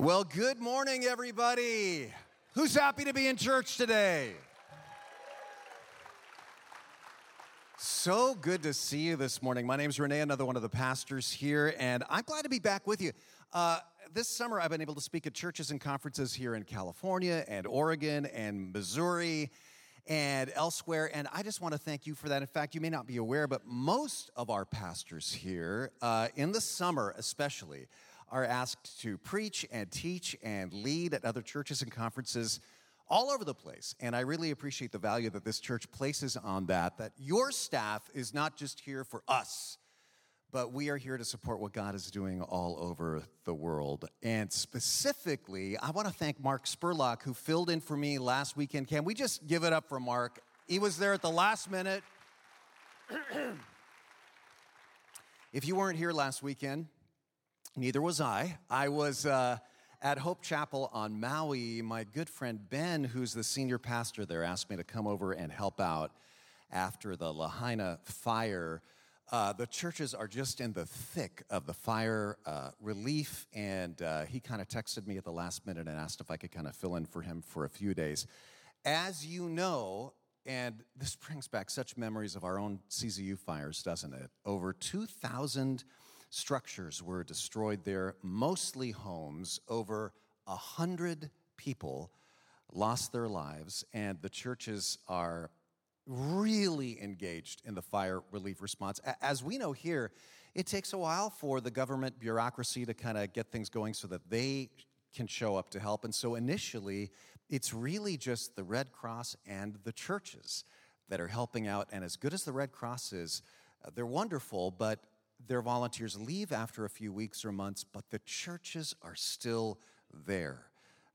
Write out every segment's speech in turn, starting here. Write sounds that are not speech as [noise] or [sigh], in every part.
Well, good morning, everybody. Who's happy to be in church today? So good to see you this morning. My name is Renee, another one of the pastors here, and I'm glad to be back with you. Uh, this summer, I've been able to speak at churches and conferences here in California and Oregon and Missouri and elsewhere. And I just want to thank you for that. In fact, you may not be aware, but most of our pastors here, uh, in the summer especially, are asked to preach and teach and lead at other churches and conferences all over the place. And I really appreciate the value that this church places on that, that your staff is not just here for us, but we are here to support what God is doing all over the world. And specifically, I want to thank Mark Spurlock, who filled in for me last weekend. Can we just give it up for Mark? He was there at the last minute. [clears throat] if you weren't here last weekend, Neither was I. I was uh, at Hope Chapel on Maui. My good friend Ben, who's the senior pastor there, asked me to come over and help out after the Lahaina fire. Uh, the churches are just in the thick of the fire uh, relief, and uh, he kind of texted me at the last minute and asked if I could kind of fill in for him for a few days. As you know, and this brings back such memories of our own CZU fires, doesn't it? Over 2,000 structures were destroyed there, mostly homes. Over a hundred people lost their lives, and the churches are really engaged in the fire relief response. As we know here, it takes a while for the government bureaucracy to kind of get things going so that they can show up to help. And so initially, it's really just the Red Cross and the churches that are helping out. And as good as the Red Cross is, uh, they're wonderful, but their volunteers leave after a few weeks or months, but the churches are still there,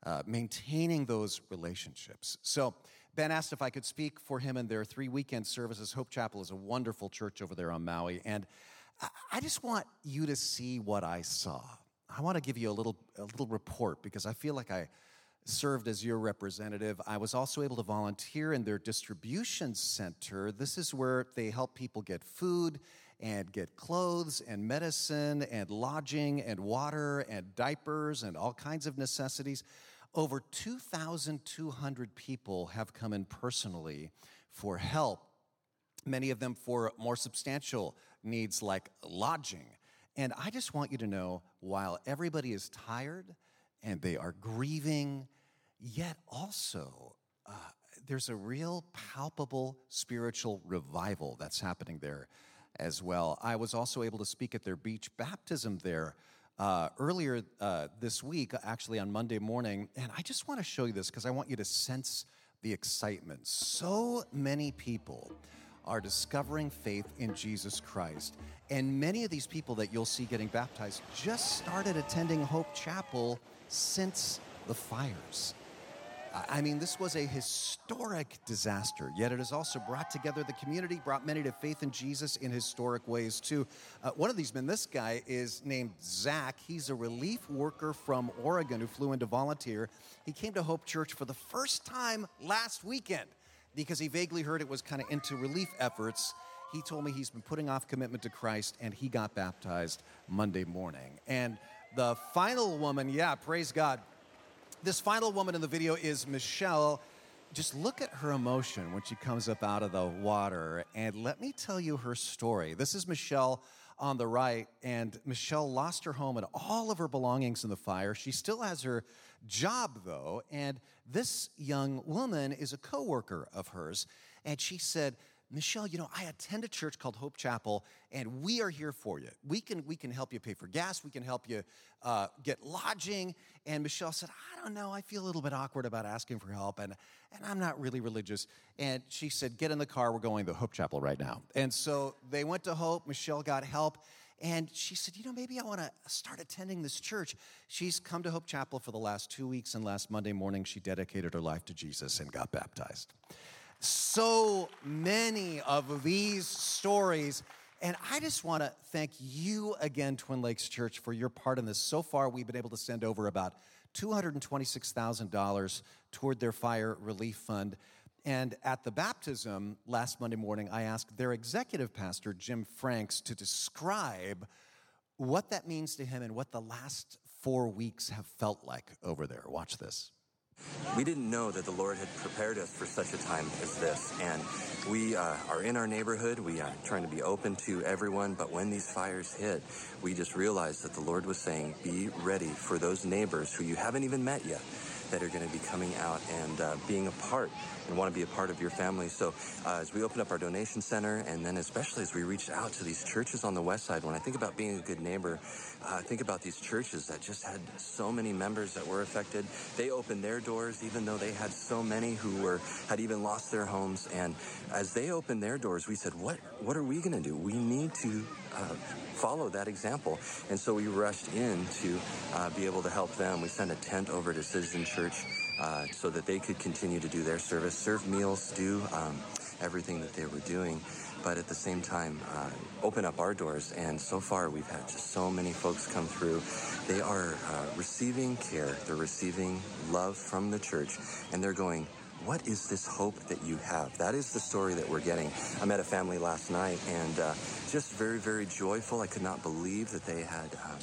uh, maintaining those relationships. So, Ben asked if I could speak for him in their three weekend services. Hope Chapel is a wonderful church over there on Maui. And I just want you to see what I saw. I want to give you a little, a little report because I feel like I served as your representative. I was also able to volunteer in their distribution center. This is where they help people get food and get clothes and medicine and lodging and water and diapers and all kinds of necessities. Over 2,200 people have come in personally for help, many of them for more substantial needs like lodging. And I just want you to know while everybody is tired, and they are grieving, yet also uh, there's a real palpable spiritual revival that's happening there as well. I was also able to speak at their beach baptism there. Uh, earlier uh, this week, actually on Monday morning, and I just want to show you this because I want you to sense the excitement. So many people are discovering faith in Jesus Christ. And many of these people that you'll see getting baptized just started attending Hope Chapel since the fires. I mean, this was a historic disaster, yet it has also brought together the community, brought many to faith in Jesus in historic ways, too. Uh, one of these men, this guy, is named Zach. He's a relief worker from Oregon who flew in to volunteer. He came to Hope Church for the first time last weekend because he vaguely heard it was kind of into relief efforts. He told me he's been putting off commitment to Christ and he got baptized Monday morning. And the final woman, yeah, praise God. This final woman in the video is Michelle. Just look at her emotion when she comes up out of the water. And let me tell you her story. This is Michelle on the right, and Michelle lost her home and all of her belongings in the fire. She still has her job, though, and this young woman is a coworker of hers. And she said, Michelle, you know, I attend a church called Hope Chapel, and we are here for you. We can, we can help you pay for gas, we can help you uh, get lodging. And Michelle said, I don't know, I feel a little bit awkward about asking for help, and, and I'm not really religious. And she said, Get in the car, we're going to Hope Chapel right now. And so they went to Hope, Michelle got help. And she said, You know, maybe I want to start attending this church. She's come to Hope Chapel for the last two weeks, and last Monday morning, she dedicated her life to Jesus and got baptized so many of these stories. And I just want to thank you again, Twin Lakes Church, for your part in this. So far, we've been able to send over about $226,000 toward their fire relief fund. And at the baptism last Monday morning, I asked their executive pastor, Jim Franks, to describe what that means to him and what the last four weeks have felt like over there. Watch this. We didn't know that the Lord had prepared us for such a time as this. And we uh, are in our neighborhood. We are trying to be open to everyone. But when these fires hit, we just realized that the Lord was saying, be ready for those neighbors who you haven't even met yet that are going to be coming out and uh, being a part and want to be a part of your family. So uh, as we open up our donation center, and then especially as we reached out to these churches on the west side, when I think about being a good neighbor, uh, think about these churches that just had so many members that were affected. They opened their doors, even though they had so many who were had even lost their homes. And as they opened their doors, we said, "What? What are we going to do? We need to." Uh, follow that example. And so we rushed in to uh, be able to help them. We sent a tent over to Citizen Church uh, so that they could continue to do their service, serve meals, do um, everything that they were doing. But at the same time, uh, open up our doors. And so far, we've had just so many folks come through. They are uh, receiving care, they're receiving love from the church, and they're going, what is this hope that you have? That is the story that we're getting. I met a family last night and uh, just very, very joyful. I could not believe that they had um,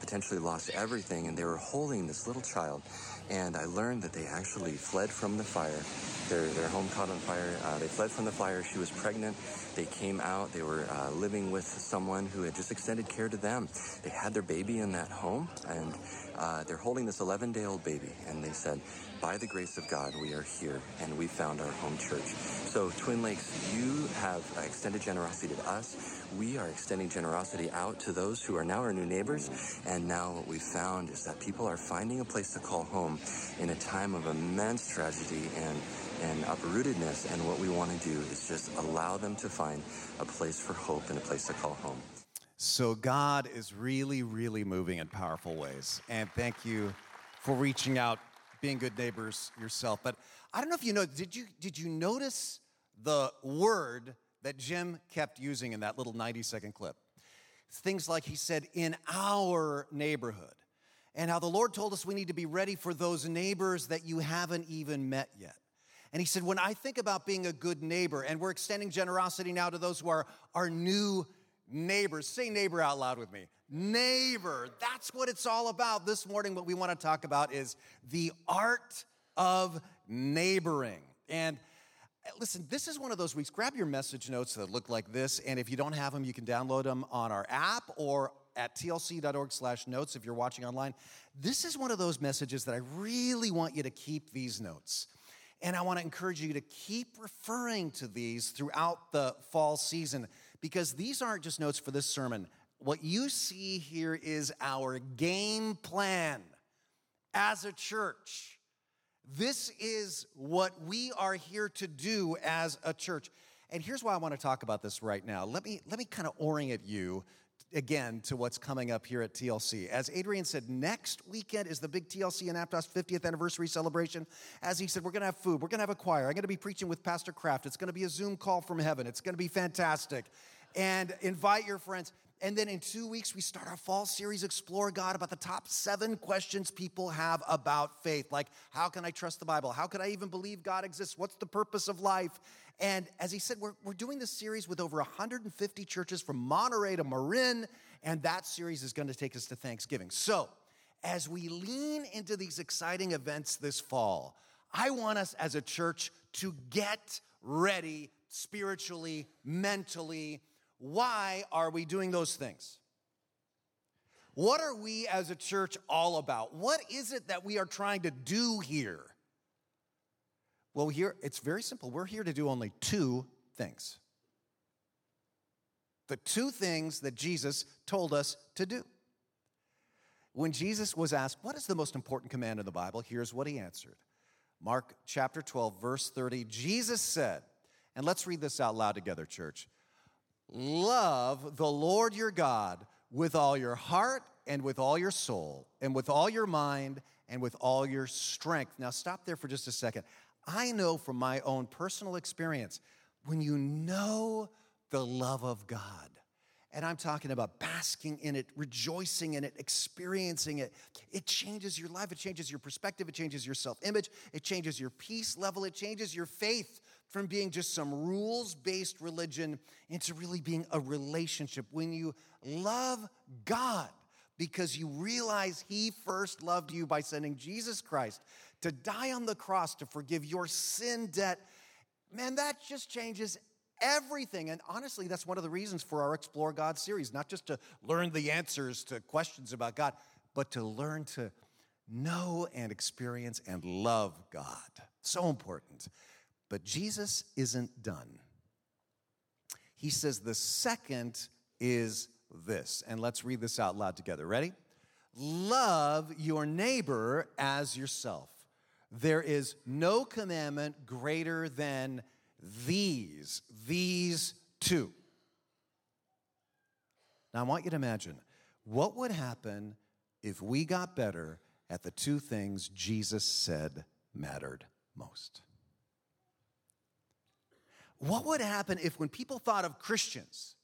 potentially lost everything and they were holding this little child. And I learned that they actually fled from the fire. Their, their home caught on fire. Uh, they fled from the fire. She was pregnant. They came out. They were uh, living with someone who had just extended care to them. They had their baby in that home and uh, they're holding this 11 day old baby. And they said, by the grace of God, we are here and we found our home church. So, Twin Lakes, you have extended generosity to us. We are extending generosity out to those who are now our new neighbors. And now, what we've found is that people are finding a place to call home in a time of immense tragedy and and uprootedness. And what we want to do is just allow them to find a place for hope and a place to call home. So, God is really, really moving in powerful ways. And thank you for reaching out being good neighbors yourself. But I don't know if you know, did you, did you notice the word that Jim kept using in that little 90 second clip? Things like he said, in our neighborhood. And how the Lord told us we need to be ready for those neighbors that you haven't even met yet. And he said, when I think about being a good neighbor, and we're extending generosity now to those who are our new neighbors, say neighbor out loud with me neighbor. That's what it's all about. This morning, what we want to talk about is the art of neighboring. And uh, listen, this is one of those weeks. Grab your message notes that look like this, and if you don't have them, you can download them on our app or at tlc.org slash notes if you're watching online. This is one of those messages that I really want you to keep these notes. And I want to encourage you to keep referring to these throughout the fall season because these aren't just notes for this sermon. What you see here is our game plan as a church. This is what we are here to do as a church. And here's why I want to talk about this right now. Let me, let me kind of orient you again to what's coming up here at TLC. As Adrian said, next weekend is the big TLC and Aptos 50th anniversary celebration. As he said, we're going to have food, we're going to have a choir. I'm going to be preaching with Pastor Kraft. It's going to be a Zoom call from heaven. It's going to be fantastic. And invite your friends. And then in two weeks, we start our fall series, Explore God, about the top seven questions people have about faith. Like, how can I trust the Bible? How can I even believe God exists? What's the purpose of life? And as he said, we're, we're doing this series with over 150 churches from Monterey to Marin, and that series is going to take us to Thanksgiving. So, as we lean into these exciting events this fall, I want us as a church to get ready spiritually, mentally, why are we doing those things? What are we as a church all about? What is it that we are trying to do here? Well, here it's very simple. We're here to do only two things. The two things that Jesus told us to do. When Jesus was asked, What is the most important command in the Bible? Here's what he answered Mark chapter 12, verse 30. Jesus said, and let's read this out loud together, church. Love the Lord your God with all your heart and with all your soul and with all your mind and with all your strength. Now, stop there for just a second. I know from my own personal experience, when you know the love of God, and I'm talking about basking in it, rejoicing in it, experiencing it. It changes your life. It changes your perspective. It changes your self image. It changes your peace level. It changes your faith from being just some rules based religion into really being a relationship. When you love God, because you realize He first loved you by sending Jesus Christ to die on the cross to forgive your sin debt. Man, that just changes everything. And honestly, that's one of the reasons for our Explore God series, not just to learn the answers to questions about God, but to learn to know and experience and love God. So important. But Jesus isn't done. He says the second is this. And let's read this out loud together. Ready? Love your neighbor as yourself. There is no commandment greater than these, these two. Now, I want you to imagine what would happen if we got better at the two things Jesus said mattered most. What would happen if, when people thought of Christians,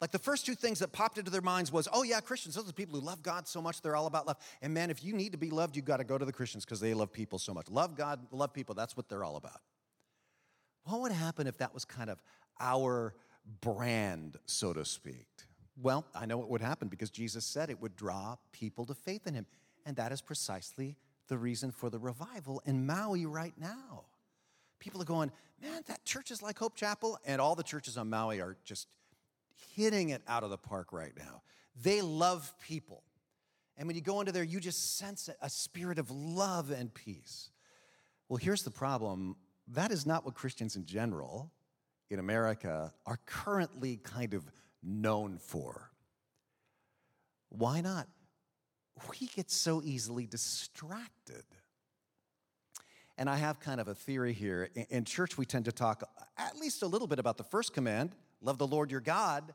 like the first two things that popped into their minds was, oh, yeah, Christians, those are the people who love God so much, they're all about love. And man, if you need to be loved, you've got to go to the Christians because they love people so much. Love God, love people, that's what they're all about. What would happen if that was kind of our brand, so to speak? Well, I know what would happen because Jesus said it would draw people to faith in him. And that is precisely the reason for the revival in Maui right now. People are going, man, that church is like Hope Chapel, and all the churches on Maui are just hitting it out of the park right now. They love people. And when you go into there, you just sense a spirit of love and peace. Well, here's the problem that is not what Christians in general in America are currently kind of known for. Why not? we get so easily distracted. And I have kind of a theory here. In church, we tend to talk at least a little bit about the first command love the Lord your God.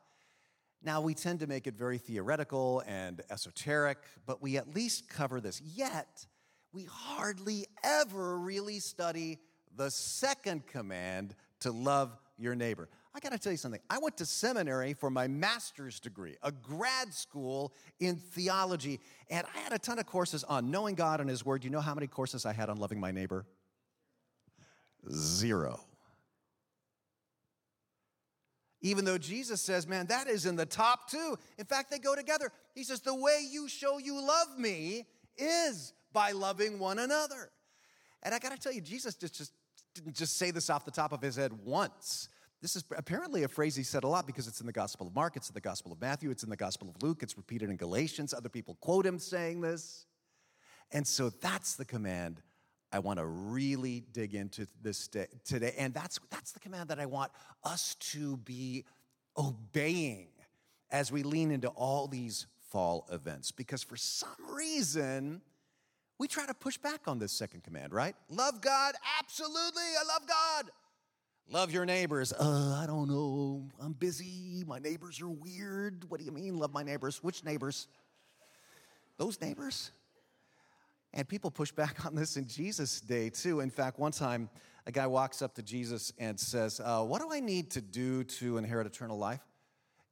Now, we tend to make it very theoretical and esoteric, but we at least cover this. Yet, we hardly ever really study the second command to love your neighbor. I got to tell you something. I went to seminary for my master's degree, a grad school in theology, and I had a ton of courses on knowing God and His Word. You know how many courses I had on loving my neighbor? Zero. Even though Jesus says, man, that is in the top two. In fact, they go together. He says, the way you show you love me is by loving one another. And I got to tell you, Jesus just, just didn't just say this off the top of his head once. This is apparently a phrase he said a lot because it's in the Gospel of Mark, it's in the Gospel of Matthew, it's in the Gospel of Luke, it's repeated in Galatians. Other people quote him saying this. And so that's the command I want to really dig into this day, today. And that's, that's the command that I want us to be obeying as we lean into all these fall events. Because for some reason, we try to push back on this second command, right? Love God, absolutely, I love God. Love your neighbors. Uh, I don't know. I'm busy. My neighbors are weird. What do you mean, love my neighbors? Which neighbors? Those neighbors? And people push back on this in Jesus' day, too. In fact, one time, a guy walks up to Jesus and says, uh, What do I need to do to inherit eternal life?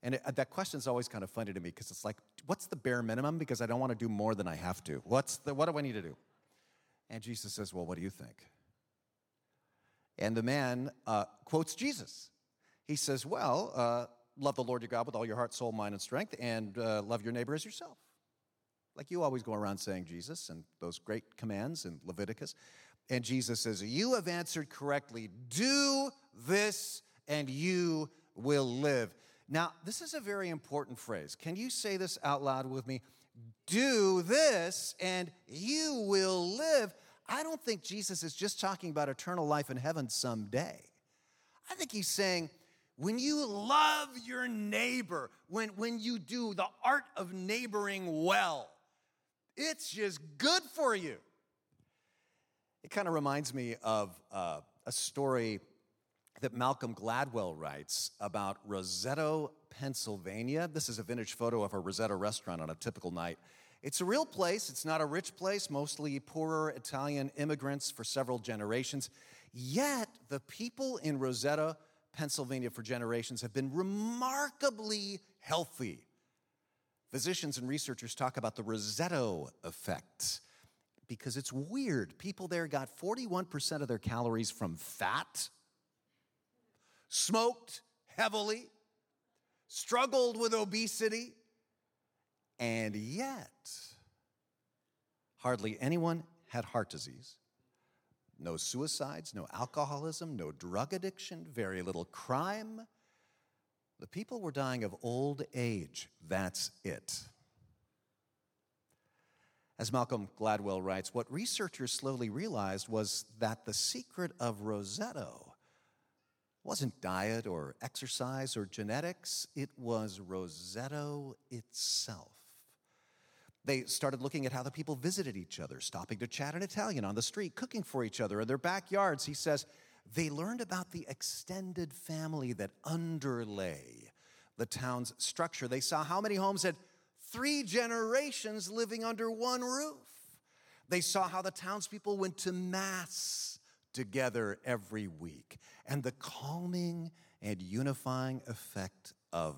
And it, that question is always kind of funny to me because it's like, What's the bare minimum? Because I don't want to do more than I have to. What's the, what do I need to do? And Jesus says, Well, what do you think? And the man uh, quotes Jesus. He says, Well, uh, love the Lord your God with all your heart, soul, mind, and strength, and uh, love your neighbor as yourself. Like you always go around saying Jesus and those great commands in Leviticus. And Jesus says, You have answered correctly. Do this and you will live. Now, this is a very important phrase. Can you say this out loud with me? Do this and you will live. I don't think Jesus is just talking about eternal life in heaven someday. I think he's saying, when you love your neighbor, when, when you do the art of neighboring well, it's just good for you. It kind of reminds me of uh, a story that Malcolm Gladwell writes about Roseto, Pennsylvania. This is a vintage photo of a Roseto restaurant on a typical night. It's a real place. It's not a rich place, mostly poorer Italian immigrants for several generations. Yet, the people in Roseto, Pennsylvania, for generations have been remarkably healthy. Physicians and researchers talk about the Roseto effect because it's weird. People there got 41% of their calories from fat, smoked heavily, struggled with obesity, And yet, hardly anyone had heart disease. No suicides, no alcoholism, no drug addiction, very little crime. The people were dying of old age. That's it. As Malcolm Gladwell writes, what researchers slowly realized was that the secret of Roseto wasn't diet or exercise or genetics, it was Roseto itself. They started looking at how the people visited each other, stopping to chat in Italian on the street, cooking for each other in their backyards. He says they learned about the extended family that underlay the town's structure. They saw how many homes had three generations living under one roof. They saw how the townspeople went to Mass together every week and the calming and unifying effect of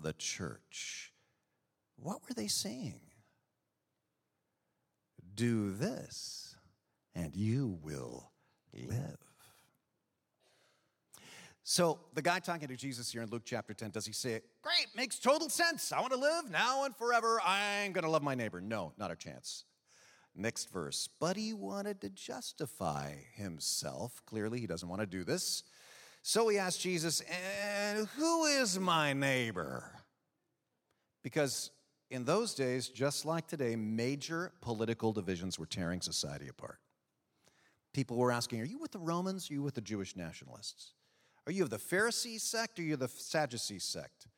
the church. What were they saying? Do this, and you will live. So, the guy talking to Jesus here in Luke chapter 10, does he say, Great, makes total sense. I want to live now and forever. I'm going to love my neighbor. No, not a chance. Next verse. But he wanted to justify himself. Clearly, he doesn't want to do this. So he asked Jesus, And who is my neighbor? Because in those days, just like today, major political divisions were tearing society apart. People were asking, Are you with the Romans? Are you with the Jewish nationalists? Are you of the Pharisee sect or are you the Sadducee sect?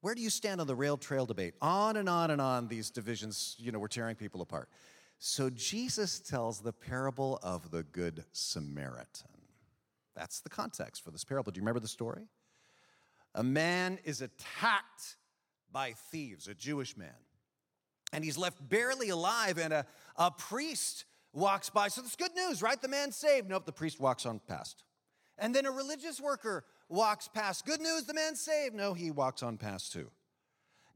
Where do you stand on the rail trail debate? On and on and on, these divisions, you know, were tearing people apart. So Jesus tells the parable of the Good Samaritan. That's the context for this parable. Do you remember the story? A man is attacked by thieves, a Jewish man. And he's left barely alive, and a, a priest walks by. So that's good news, right? The man's saved. Nope, the priest walks on past. And then a religious worker walks past. Good news, the man's saved. No, he walks on past too.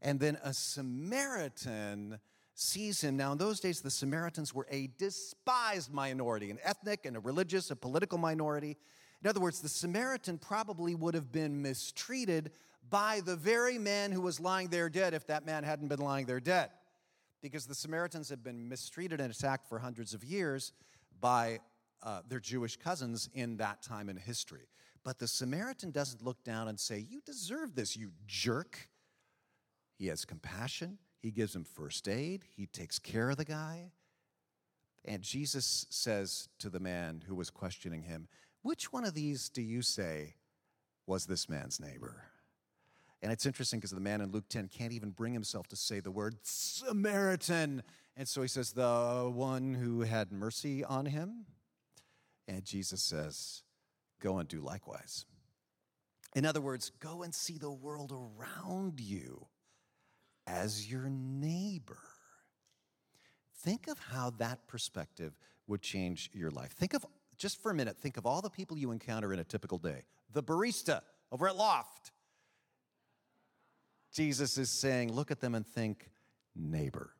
And then a Samaritan sees him. Now, in those days, the Samaritans were a despised minority, an ethnic and a religious, a political minority. In other words, the Samaritan probably would have been mistreated by the very man who was lying there dead if that man hadn't been lying there dead. Because the Samaritans had been mistreated and attacked for hundreds of years by uh, their Jewish cousins in that time in history. But the Samaritan doesn't look down and say, You deserve this, you jerk. He has compassion, he gives him first aid, he takes care of the guy. And Jesus says to the man who was questioning him, Which one of these do you say was this man's neighbor? And it's interesting because the man in Luke 10 can't even bring himself to say the word Samaritan. And so he says, The one who had mercy on him. And Jesus says, Go and do likewise. In other words, go and see the world around you as your neighbor. Think of how that perspective would change your life. Think of, just for a minute, think of all the people you encounter in a typical day. The barista over at Loft, Jesus is saying, look at them and think, neighbor.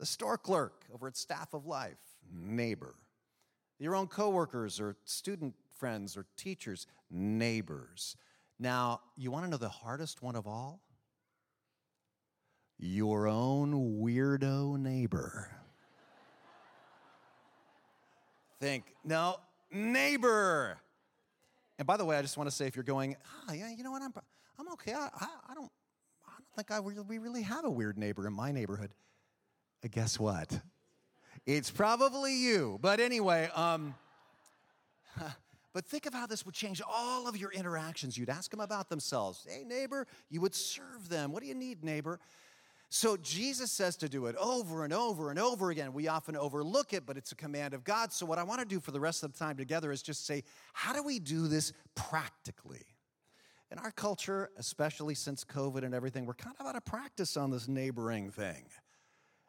The store clerk over at Staff of Life, neighbor. Your own coworkers or student friends or teachers, neighbors. Now, you want to know the hardest one of all? Your own weirdo neighbor. Think, no, neighbor. And by the way, I just want to say if you're going, ah, yeah, you know what, I'm, I'm okay. I, I, I don't, I don't think I really, we really have a weird neighbor in my neighborhood. Uh, guess what? It's probably you. But anyway, um, [laughs] but think of how this would change all of your interactions. You'd ask them about themselves. Hey, neighbor, you would serve them. What do you need, neighbor? So Jesus says to do it over and over and over again. We often overlook it, but it's a command of God. So, what I want to do for the rest of the time together is just say, how do we do this practically? In our culture, especially since COVID and everything, we're kind of out of practice on this neighboring thing.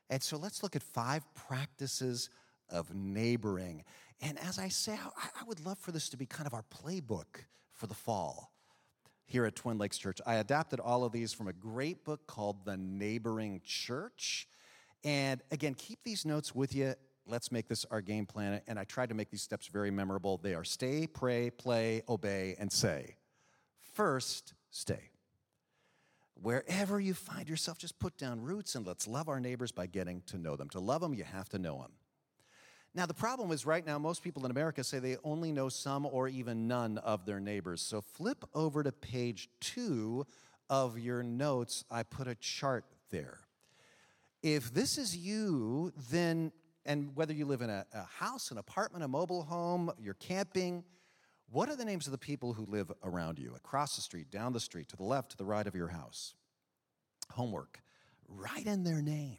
And so let's look at five practices of neighboring. And as I say, I would love for this to be kind of our playbook for the fall here at Twin Lakes Church. I adapted all of these from a great book called The Neighboring Church. And again, keep these notes with you. Let's make this our game plan. And I tried to make these steps very memorable. They are stay, pray, play, obey, and say. First, stay. Wherever you find yourself, just put down roots and let's love our neighbors by getting to know them. To love them, you have to know them. Now, the problem is right now, most people in America say they only know some or even none of their neighbors. So flip over to page two of your notes. I put a chart there. If this is you, then, and whether you live in a, a house, an apartment, a mobile home, you're camping, what are the names of the people who live around you, across the street, down the street, to the left, to the right of your house? Homework. Write in their names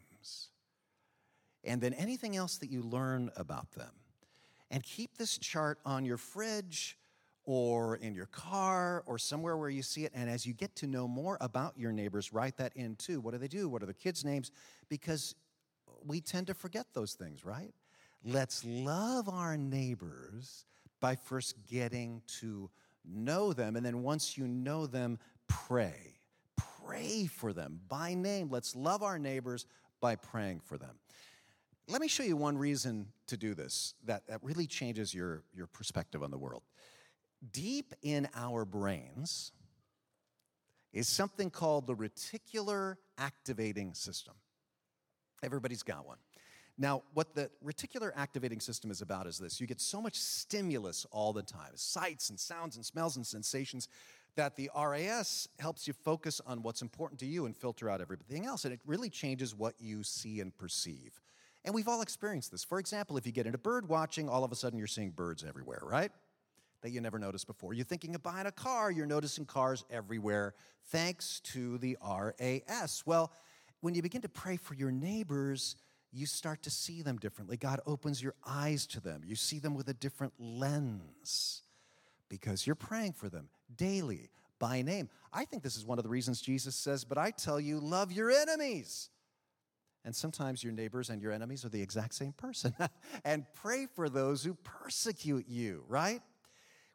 and then anything else that you learn about them. And keep this chart on your fridge or in your car or somewhere where you see it. And as you get to know more about your neighbors, write that in too. What do they do? What are the kids' names? Because we tend to forget those things, right? Let's love our neighbors by first getting to know them. And then once you know them, pray. Pray for them by name. Let's love our neighbors by praying for them. Let me show you one reason to do this that, that really changes your, your perspective on the world. Deep in our brains is something called the reticular activating system. Everybody's got one. Now, what the reticular activating system is about is this you get so much stimulus all the time sights and sounds and smells and sensations that the RAS helps you focus on what's important to you and filter out everything else. And it really changes what you see and perceive. And we've all experienced this. For example, if you get into bird watching, all of a sudden you're seeing birds everywhere, right? That you never noticed before. You're thinking of buying a car, you're noticing cars everywhere thanks to the RAS. Well, when you begin to pray for your neighbors, you start to see them differently. God opens your eyes to them. You see them with a different lens because you're praying for them daily by name. I think this is one of the reasons Jesus says, But I tell you, love your enemies. And sometimes your neighbors and your enemies are the exact same person. [laughs] and pray for those who persecute you, right?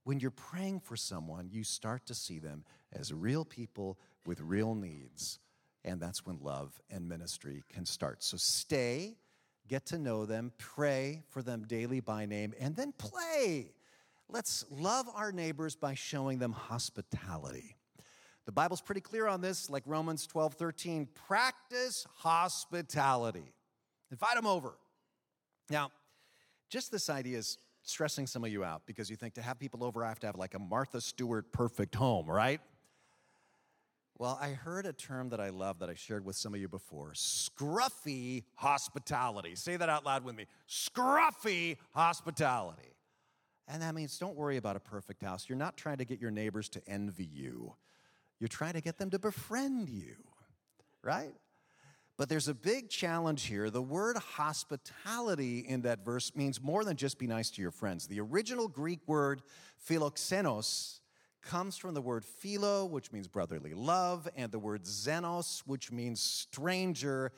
When you're praying for someone, you start to see them as real people with real needs. And that's when love and ministry can start. So stay, get to know them, pray for them daily by name, and then play. Let's love our neighbors by showing them hospitality. The Bible's pretty clear on this, like Romans 12 13. Practice hospitality. Invite them over. Now, just this idea is stressing some of you out because you think to have people over, I have to have like a Martha Stewart perfect home, right? Well, I heard a term that I love that I shared with some of you before scruffy hospitality. Say that out loud with me scruffy hospitality. And that means don't worry about a perfect house. You're not trying to get your neighbors to envy you. You're trying to get them to befriend you, right? But there's a big challenge here. The word hospitality in that verse means more than just be nice to your friends. The original Greek word philoxenos comes from the word philo, which means brotherly love, and the word xenos, which means stranger,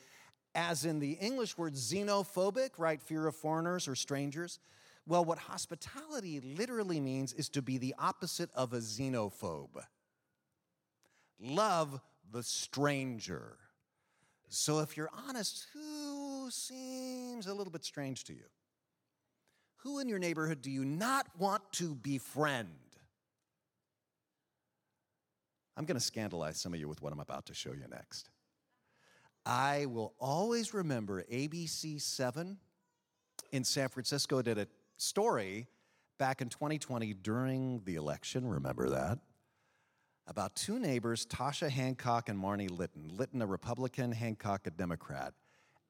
as in the English word xenophobic, right? Fear of foreigners or strangers. Well, what hospitality literally means is to be the opposite of a xenophobe love the stranger. So, if you're honest, who seems a little bit strange to you? Who in your neighborhood do you not want to befriend? I'm going to scandalize some of you with what I'm about to show you next. I will always remember ABC 7 in San Francisco did a story back in 2020 during the election. Remember that? about two neighbors, Tasha Hancock and Marnie Litton. Litton, a Republican, Hancock, a Democrat.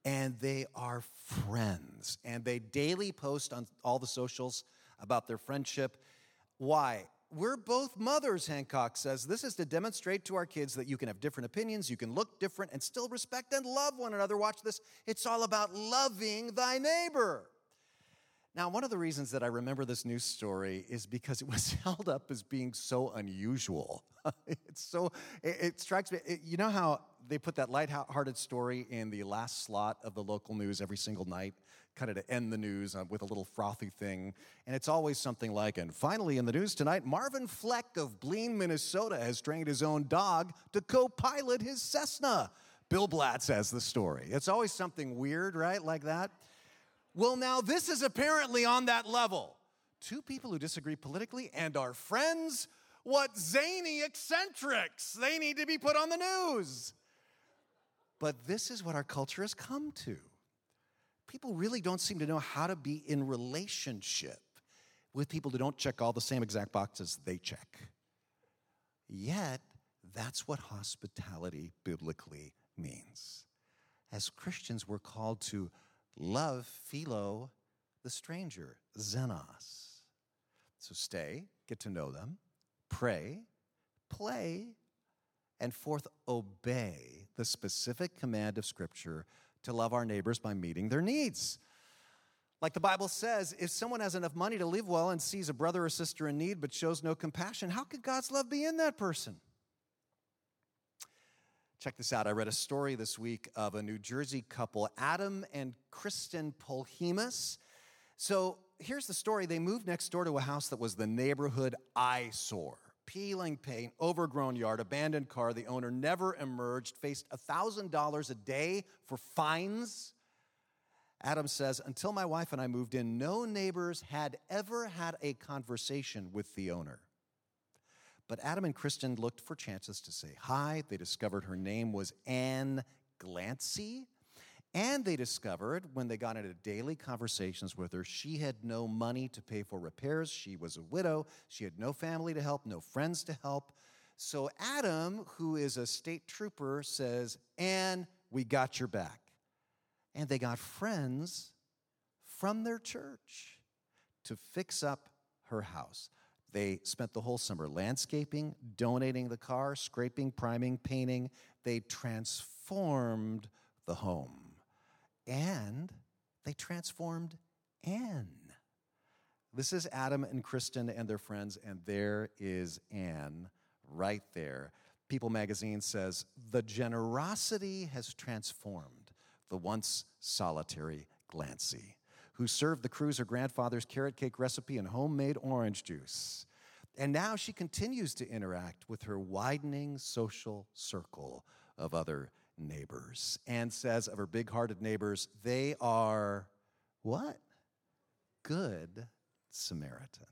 And they are friends. And they daily post on all the socials about their friendship. Why? We're both mothers, Hancock says. This is to demonstrate to our kids that you can have different opinions, you can look different, and still respect and love one another. Watch this. It's all about loving thy neighbor. Now, one of the reasons that I remember this news story is because it was [laughs] held up as being so unusual. [laughs] it's so, it, it strikes me, it, you know how they put that light-hearted story in the last slot of the local news every single night, kind of to end the news uh, with a little frothy thing. And it's always something like, and finally in the news tonight, Marvin Fleck of Blean, Minnesota has trained his own dog to co pilot his Cessna. Bill Blatt says the story. It's always something weird, right? Like that. Well, now this is apparently on that level. Two people who disagree politically and are friends What zany eccentrics! They need to be put on the news. But this is what our culture has come to. People really don't seem to know how to be in relationship with people who don't check all the same exact boxes they check. Yet, that's what hospitality biblically means. As Christians, we're called to love philo, the stranger, xenos. So stay, get to know them, pray, play, and fourth, obey the specific command of Scripture to love our neighbors by meeting their needs. Like the Bible says, if someone has enough money to live well and sees a brother or sister in need but shows no compassion, how could God's love be in that person? Check this out. I read a story this week of a New Jersey couple, Adam and Kristen Polhemus. So here's the story they moved next door to a house that was the neighborhood eyesore. Peeling paint, overgrown yard, abandoned car. The owner never emerged, faced $1,000 a day for fines. Adam says, Until my wife and I moved in, no neighbors had ever had a conversation with the owner. But Adam and Kristen looked for chances to say hi. They discovered her name was Anne Glancy. And they discovered when they got into daily conversations with her, she had no money to pay for repairs. She was a widow. She had no family to help, no friends to help. So Adam, who is a state trooper, says, Anne, we got your back. And they got friends from their church to fix up her house. They spent the whole summer landscaping, donating the car, scraping, priming, painting. They transformed the home. And they transformed Anne. This is Adam and Kristen and their friends, and there is Anne right there. People magazine says, The generosity has transformed the once solitary Glancy who served the crews her grandfather's carrot cake recipe and homemade orange juice. And now she continues to interact with her widening social circle of other neighbors and says of her big hearted neighbors, they are what? Good Samaritans.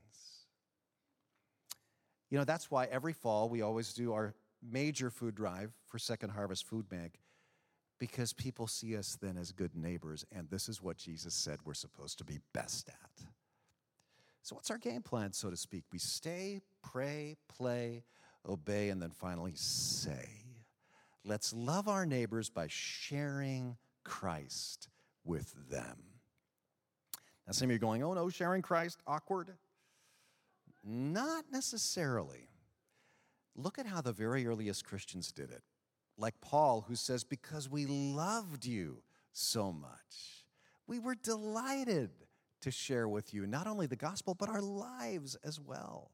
You know, that's why every fall we always do our major food drive for Second Harvest Food Bank because people see us then as good neighbors, and this is what Jesus said we're supposed to be best at. So, what's our game plan, so to speak? We stay, pray, play, obey, and then finally say. Let's love our neighbors by sharing Christ with them. Now, some of you are going, oh no, sharing Christ, awkward. Not necessarily. Look at how the very earliest Christians did it like Paul, who says, Because we loved you so much, we were delighted to share with you not only the gospel, but our lives as well.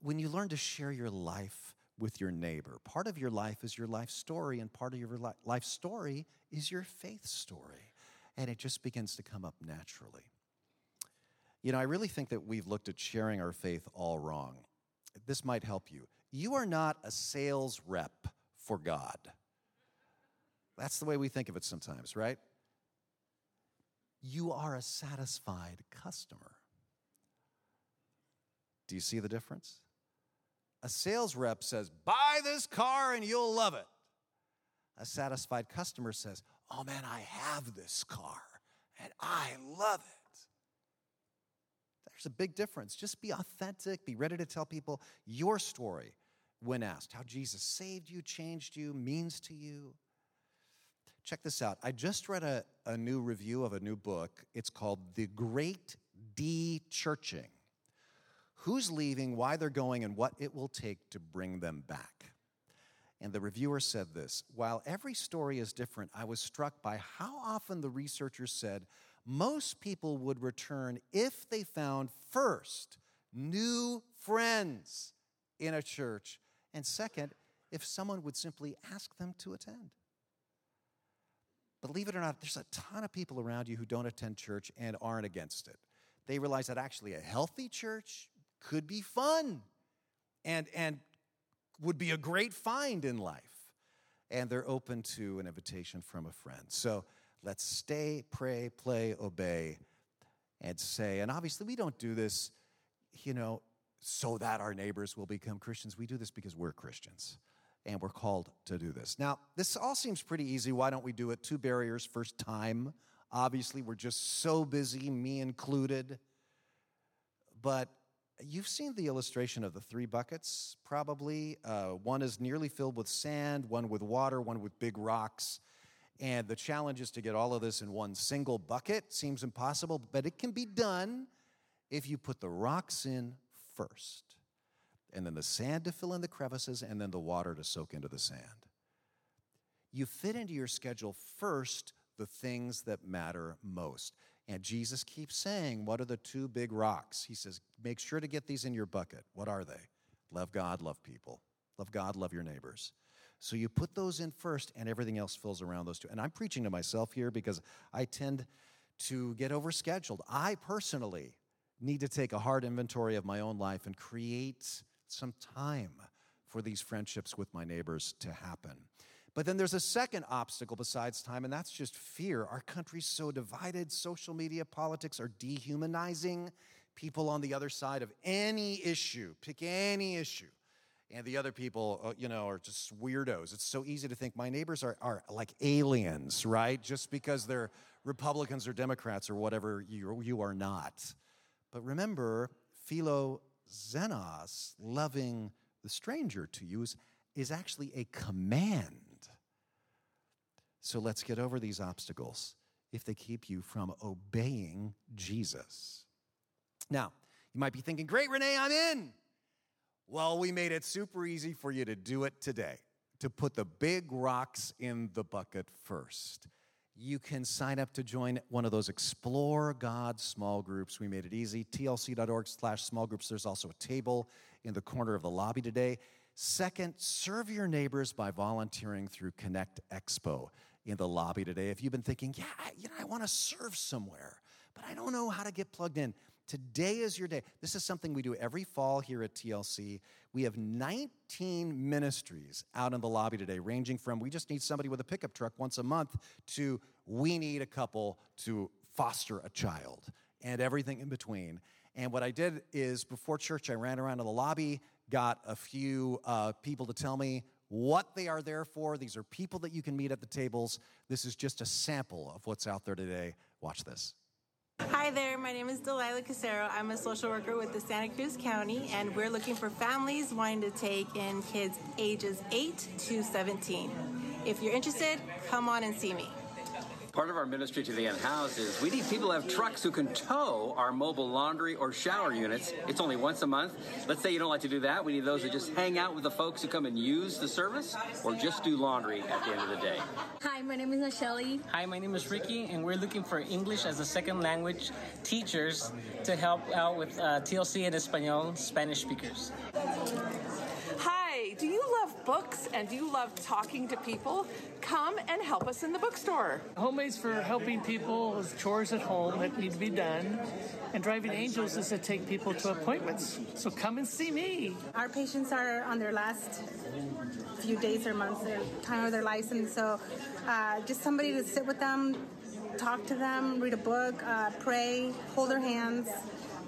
When you learn to share your life with your neighbor, part of your life is your life story, and part of your life story is your faith story. And it just begins to come up naturally. You know, I really think that we've looked at sharing our faith all wrong. This might help you. You are not a sales rep for God. That's the way we think of it sometimes, right? You are a satisfied customer. Do you see the difference? A sales rep says, Buy this car and you'll love it. A satisfied customer says, Oh man, I have this car and I love it. There's a big difference. Just be authentic, be ready to tell people your story when asked how Jesus saved you, changed you, means to you. Check this out. I just read a, a new review of a new book. It's called The Great De Churching Who's leaving, why they're going, and what it will take to bring them back. And the reviewer said this While every story is different, I was struck by how often the researchers said most people would return if they found first new friends in a church and second, if someone would simply ask them to attend. Believe it or not, there's a ton of people around you who don't attend church and aren't against it. They realize that actually a healthy church could be fun and, and would be a great find in life. And they're open to an invitation from a friend. So let's stay, pray, play, obey, and say. And obviously, we don't do this, you know, so that our neighbors will become Christians. We do this because we're Christians and we're called to do this. Now, this all seems pretty easy. Why don't we do it? Two barriers. First, time. Obviously, we're just so busy, me included. But you've seen the illustration of the three buckets, probably. Uh, one is nearly filled with sand, one with water, one with big rocks. And the challenge is to get all of this in one single bucket. Seems impossible, but it can be done if you put the rocks in first, and then the sand to fill in the crevices, and then the water to soak into the sand. You fit into your schedule first the things that matter most. And Jesus keeps saying, What are the two big rocks? He says, Make sure to get these in your bucket. What are they? Love God, love people. Love God, love your neighbors. So you put those in first, and everything else fills around those two. And I'm preaching to myself here because I tend to get overscheduled. I personally need to take a hard inventory of my own life and create some time for these friendships with my neighbors to happen. But then there's a second obstacle besides time, and that's just fear. Our country's so divided. Social media politics are dehumanizing people on the other side of any issue. Pick any issue. And the other people, uh, you know, are just weirdos. It's so easy to think my neighbors are, are like aliens, right? Just because they're Republicans or Democrats or whatever you, you are not. But remember, Philo philoxenos, loving the stranger to you, is, is actually a command. So let's get over these obstacles if they keep you from obeying Jesus. Now, you might be thinking, great, Renee, I'm in. Well, we made it super easy for you to do it today, to put the big rocks in the bucket first. You can sign up to join one of those Explore God small groups. We made it easy. tlc.org slash small groups. There's also a table in the corner of the lobby today. Second, serve your neighbors by volunteering through Connect Expo in the lobby today. If you've been thinking, yeah, you know, I want to serve somewhere, but I don't know how to get plugged in. Today is your day. This is something we do every fall here at TLC. We have 19 ministries out in the lobby today, ranging from we just need somebody with a pickup truck once a month to we need a couple to foster a child and everything in between. And what I did is before church, I ran around to the lobby, got a few uh, people to tell me what they are there for. These are people that you can meet at the tables. This is just a sample of what's out there today. Watch this. Hi there, my name is Delilah Casero. I'm a social worker with the Santa Cruz County, and we're looking for families wanting to take in kids ages 8 to 17. If you're interested, come on and see me. Part of our ministry to the unhoused is we need people to have trucks who can tow our mobile laundry or shower units. It's only once a month. Let's say you don't like to do that. We need those who just hang out with the folks who come and use the service or just do laundry at the end of the day. Hi, my name is Michelle. Hi, my name is Ricky, and we're looking for English as a second language teachers to help out with uh, TLC and Espanol Spanish speakers. Hi, do you love books and do you love talking to people? Come and help us in the bookstore. Homemade's for helping people with chores at home that need to be done. And Driving Angels is to take people to appointments. So come and see me. Our patients are on their last few days or months, their time of their license. So uh, just somebody to sit with them, talk to them, read a book, uh, pray, hold their hands.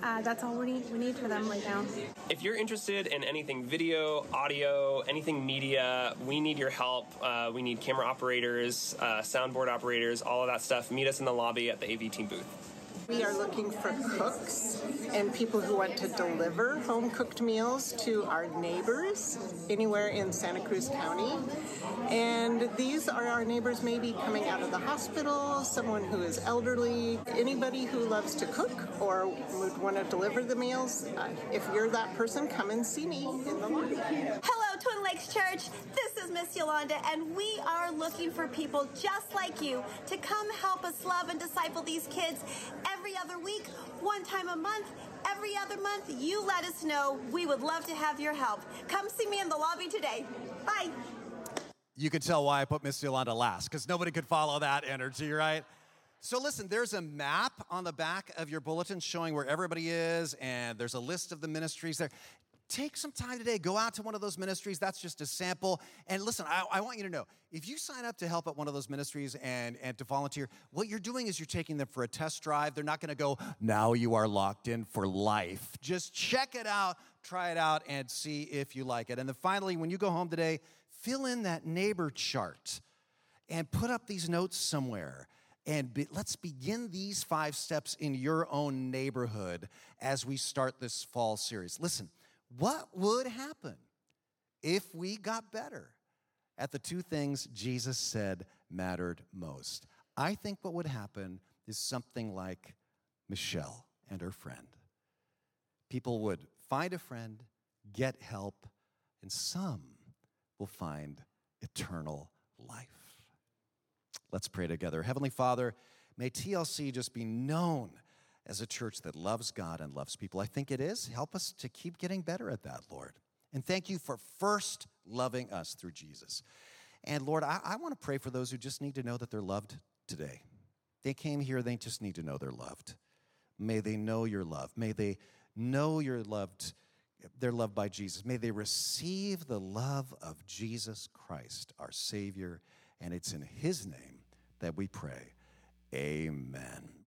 Uh, that's all we need, we need for them right now. If you're interested in anything video, audio, anything media, we need your help. Uh, we need camera operators, uh, soundboard operators, all of that stuff. Meet us in the lobby at the AV team booth. We are looking for cooks and people who want to deliver home cooked meals to our neighbors anywhere in Santa Cruz County. And these are our neighbors, maybe coming out of the hospital, someone who is elderly, anybody who loves to cook or would want to deliver the meals. Uh, if you're that person, come and see me in the lobby. Hello, Twin Lakes Church. This is Miss Yolanda, and we are looking for people just like you to come help us love and disciple these kids every other week, one time a month, every other month. You let us know. We would love to have your help. Come see me in the lobby today. Bye. You can tell why I put Miss Yolanda last, because nobody could follow that energy, right? So, listen, there's a map on the back of your bulletin showing where everybody is, and there's a list of the ministries there. Take some time today, go out to one of those ministries. That's just a sample. And listen, I, I, want you to know if you sign up to help at one of those ministries and, and to volunteer, what you're doing is you're taking them for a test drive. They're not going to go, now you are locked in for life. Just check it out, try it out and see if you like it. And then finally, when you go home today, fill in that neighbor chart and put up these notes somewhere. And be, let's begin these five steps in your own neighborhood as we start this fall series. Listen, what would happen if we got better at the two things Jesus said mattered most? I think what would happen is something like Michelle and her friend. People would find a friend, get help, and some will find eternal life. Let's pray together. Heavenly Father, may TLC just be known as a church that loves God and loves people. I think it is. Help us to keep getting better at that, Lord. And thank you for first loving us through Jesus. And Lord, I, I want to pray for those who just need to know that they're loved today. They came here, they just need to know they're loved. May they know your love. May they know you're loved, they're loved by Jesus. May they receive the love of Jesus Christ, our Savior, and it's in His name that we pray. Amen.